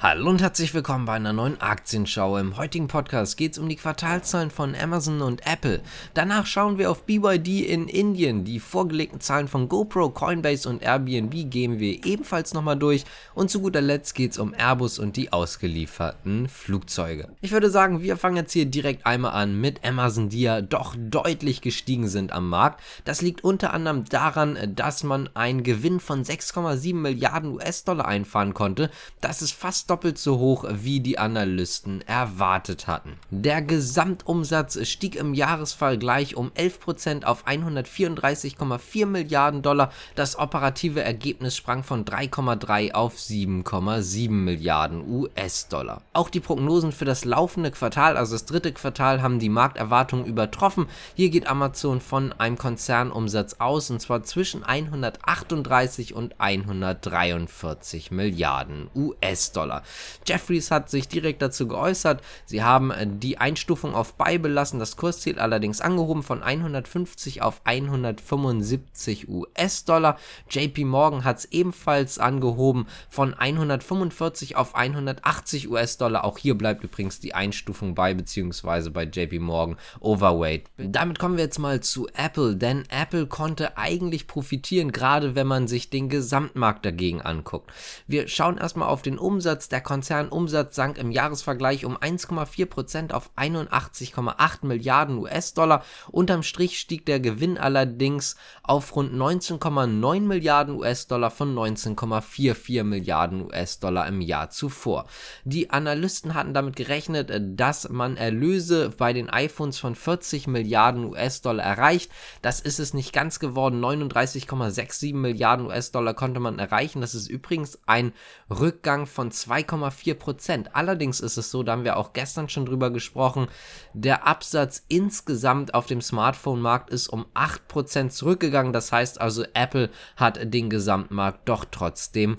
Hallo und herzlich willkommen bei einer neuen Aktienschau. Im heutigen Podcast geht es um die Quartalzahlen von Amazon und Apple. Danach schauen wir auf BYD in Indien. Die vorgelegten Zahlen von GoPro, Coinbase und Airbnb gehen wir ebenfalls nochmal durch. Und zu guter Letzt geht es um Airbus und die ausgelieferten Flugzeuge. Ich würde sagen, wir fangen jetzt hier direkt einmal an mit Amazon, die ja doch deutlich gestiegen sind am Markt. Das liegt unter anderem daran, dass man einen Gewinn von 6,7 Milliarden US-Dollar einfahren konnte. Das ist fast doppelt so hoch, wie die Analysten erwartet hatten. Der Gesamtumsatz stieg im Jahresvergleich um 11% auf 134,4 Milliarden Dollar. Das operative Ergebnis sprang von 3,3 auf 7,7 Milliarden US-Dollar. Auch die Prognosen für das laufende Quartal, also das dritte Quartal, haben die Markterwartungen übertroffen. Hier geht Amazon von einem Konzernumsatz aus, und zwar zwischen 138 und 143 Milliarden US-Dollar. Jeffries hat sich direkt dazu geäußert. Sie haben äh, die Einstufung auf Buy belassen, das Kursziel allerdings angehoben von 150 auf 175 US-Dollar. JP Morgan hat es ebenfalls angehoben von 145 auf 180 US-Dollar. Auch hier bleibt übrigens die Einstufung bei, beziehungsweise bei JP Morgan Overweight. Damit kommen wir jetzt mal zu Apple, denn Apple konnte eigentlich profitieren, gerade wenn man sich den Gesamtmarkt dagegen anguckt. Wir schauen erstmal auf den Umsatz. Der Konzernumsatz sank im Jahresvergleich um 1,4% auf 81,8 Milliarden US-Dollar. Unterm Strich stieg der Gewinn allerdings auf rund 19,9 Milliarden US-Dollar von 19,44 Milliarden US-Dollar im Jahr zuvor. Die Analysten hatten damit gerechnet, dass man Erlöse bei den iPhones von 40 Milliarden US-Dollar erreicht. Das ist es nicht ganz geworden. 39,67 Milliarden US-Dollar konnte man erreichen. Das ist übrigens ein Rückgang von 2,4 Prozent. Allerdings ist es so, da haben wir auch gestern schon drüber gesprochen, der Absatz insgesamt auf dem Smartphone-Markt ist um 8 Prozent zurückgegangen. Das heißt also, Apple hat den Gesamtmarkt doch trotzdem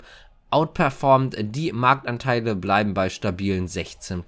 outperformed. Die Marktanteile bleiben bei stabilen 16%.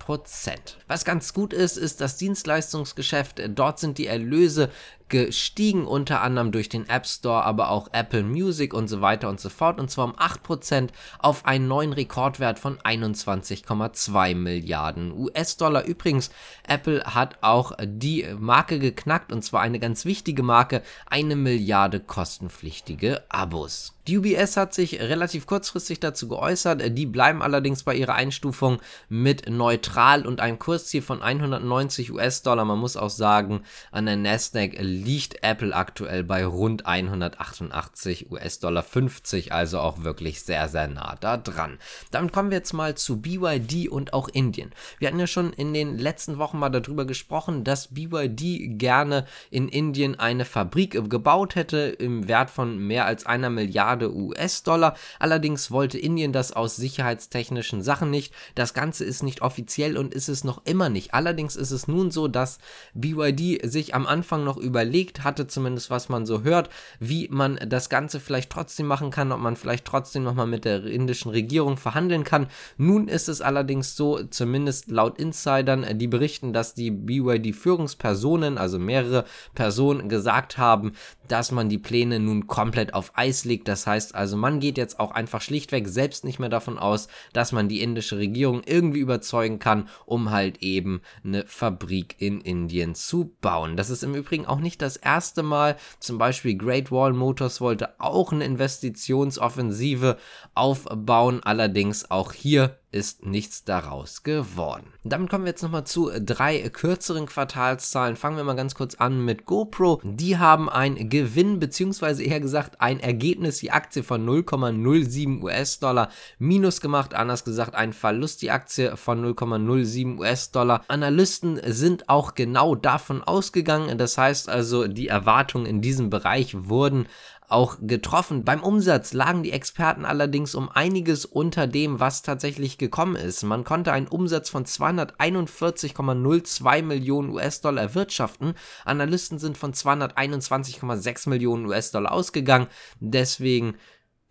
Was ganz gut ist, ist das Dienstleistungsgeschäft. Dort sind die Erlöse gestiegen, unter anderem durch den App Store, aber auch Apple Music und so weiter und so fort, und zwar um 8% auf einen neuen Rekordwert von 21,2 Milliarden US-Dollar. Übrigens, Apple hat auch die Marke geknackt, und zwar eine ganz wichtige Marke, eine Milliarde kostenpflichtige Abos. Die UBS hat sich relativ kurzfristig dazu geäußert, die bleiben allerdings bei ihrer Einstufung mit neutral und einem Kursziel von 190 US-Dollar. Man muss auch sagen, an der Nasdaq liegt Apple aktuell bei rund 188 US-Dollar 50, also auch wirklich sehr, sehr nah da dran. Damit kommen wir jetzt mal zu BYD und auch Indien. Wir hatten ja schon in den letzten Wochen mal darüber gesprochen, dass BYD gerne in Indien eine Fabrik gebaut hätte im Wert von mehr als einer Milliarde US-Dollar. Allerdings wollte Indien das aus sicherheitstechnischen Sachen nicht. Das Ganze ist nicht offiziell und ist es noch immer nicht. Allerdings ist es nun so, dass BYD sich am Anfang noch überlegt, hatte, zumindest was man so hört, wie man das Ganze vielleicht trotzdem machen kann, ob man vielleicht trotzdem nochmal mit der indischen Regierung verhandeln kann. Nun ist es allerdings so, zumindest laut Insidern, die berichten, dass die BYD-Führungspersonen, also mehrere Personen, gesagt haben, dass man die Pläne nun komplett auf Eis legt. Das heißt also, man geht jetzt auch einfach schlichtweg selbst nicht mehr davon aus, dass man die indische Regierung irgendwie überzeugen kann, um halt eben eine Fabrik in Indien zu bauen. Das ist im Übrigen auch nicht das erste Mal. Zum Beispiel Great Wall Motors wollte auch eine Investitionsoffensive aufbauen. Allerdings auch hier ist nichts daraus geworden. Damit kommen wir jetzt nochmal zu drei kürzeren Quartalszahlen. Fangen wir mal ganz kurz an mit GoPro. Die haben ein Gewinn, beziehungsweise eher gesagt ein Ergebnis, die Aktie von 0,07 US-Dollar minus gemacht. Anders gesagt, ein Verlust, die Aktie von 0,07 US-Dollar. Analysten sind auch genau davon ausgegangen. Das heißt also, die Erwartungen in diesem Bereich wurden auch getroffen. Beim Umsatz lagen die Experten allerdings um einiges unter dem, was tatsächlich gekommen ist. Man konnte einen Umsatz von 241,02 Millionen US-Dollar erwirtschaften. Analysten sind von 221,6 Millionen US-Dollar ausgegangen. Deswegen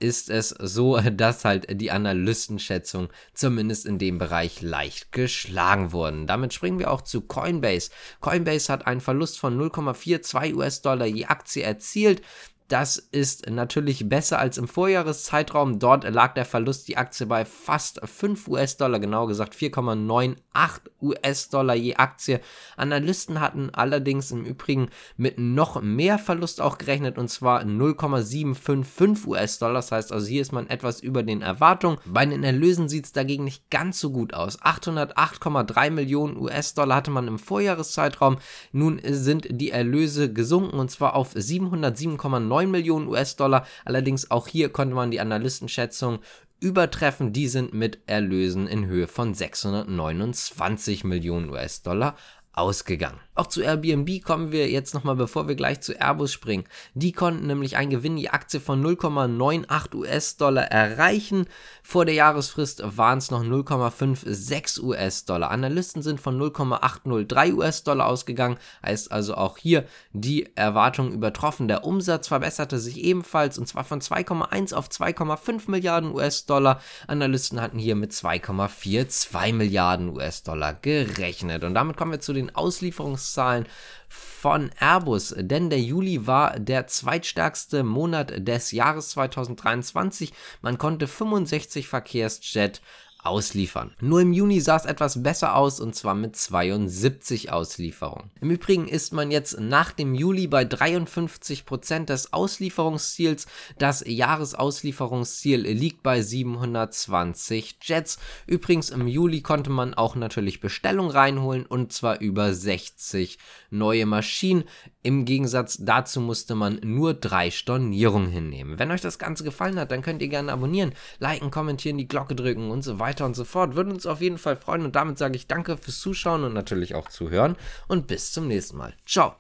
ist es so, dass halt die Analystenschätzung zumindest in dem Bereich leicht geschlagen wurden. Damit springen wir auch zu Coinbase. Coinbase hat einen Verlust von 0,42 US-Dollar je Aktie erzielt. Das ist natürlich besser als im Vorjahreszeitraum. Dort lag der Verlust die Aktie bei fast 5 US-Dollar, genau gesagt 4,98 US-Dollar je Aktie. Analysten hatten allerdings im Übrigen mit noch mehr Verlust auch gerechnet und zwar 0,755 US-Dollar. Das heißt also, hier ist man etwas über den Erwartungen. Bei den Erlösen sieht es dagegen nicht ganz so gut aus. 808,3 Millionen US-Dollar hatte man im Vorjahreszeitraum. Nun sind die Erlöse gesunken und zwar auf 707,9 9 Millionen US-Dollar. Allerdings auch hier konnte man die Analystenschätzung übertreffen. Die sind mit Erlösen in Höhe von 629 Millionen US-Dollar ausgegangen. Auch zu Airbnb kommen wir jetzt nochmal, bevor wir gleich zu Airbus springen. Die konnten nämlich einen Gewinn die Aktie von 0,98 US-Dollar erreichen. Vor der Jahresfrist waren es noch 0,56 US-Dollar. Analysten sind von 0,803 US-Dollar ausgegangen, heißt also auch hier die Erwartung übertroffen. Der Umsatz verbesserte sich ebenfalls und zwar von 2,1 auf 2,5 Milliarden US-Dollar. Analysten hatten hier mit 2,42 Milliarden US-Dollar gerechnet. Und damit kommen wir zu den Auslieferungs Verkaufszahlen von Airbus, denn der Juli war der zweitstärkste Monat des Jahres 2023. Man konnte 65 Verkehrsjet ausliefern. Nur im Juni sah es etwas besser aus und zwar mit 72 Auslieferungen. Im Übrigen ist man jetzt nach dem Juli bei 53 Prozent des Auslieferungsziels. Das Jahresauslieferungsziel liegt bei 720 Jets. Übrigens im Juli konnte man auch natürlich Bestellung reinholen und zwar über 60 neue Maschinen. Im Gegensatz dazu musste man nur drei Stornierungen hinnehmen. Wenn euch das Ganze gefallen hat, dann könnt ihr gerne abonnieren, liken, kommentieren, die Glocke drücken und so weiter und so fort. Würde uns auf jeden Fall freuen und damit sage ich danke fürs Zuschauen und natürlich auch zuhören und bis zum nächsten Mal. Ciao.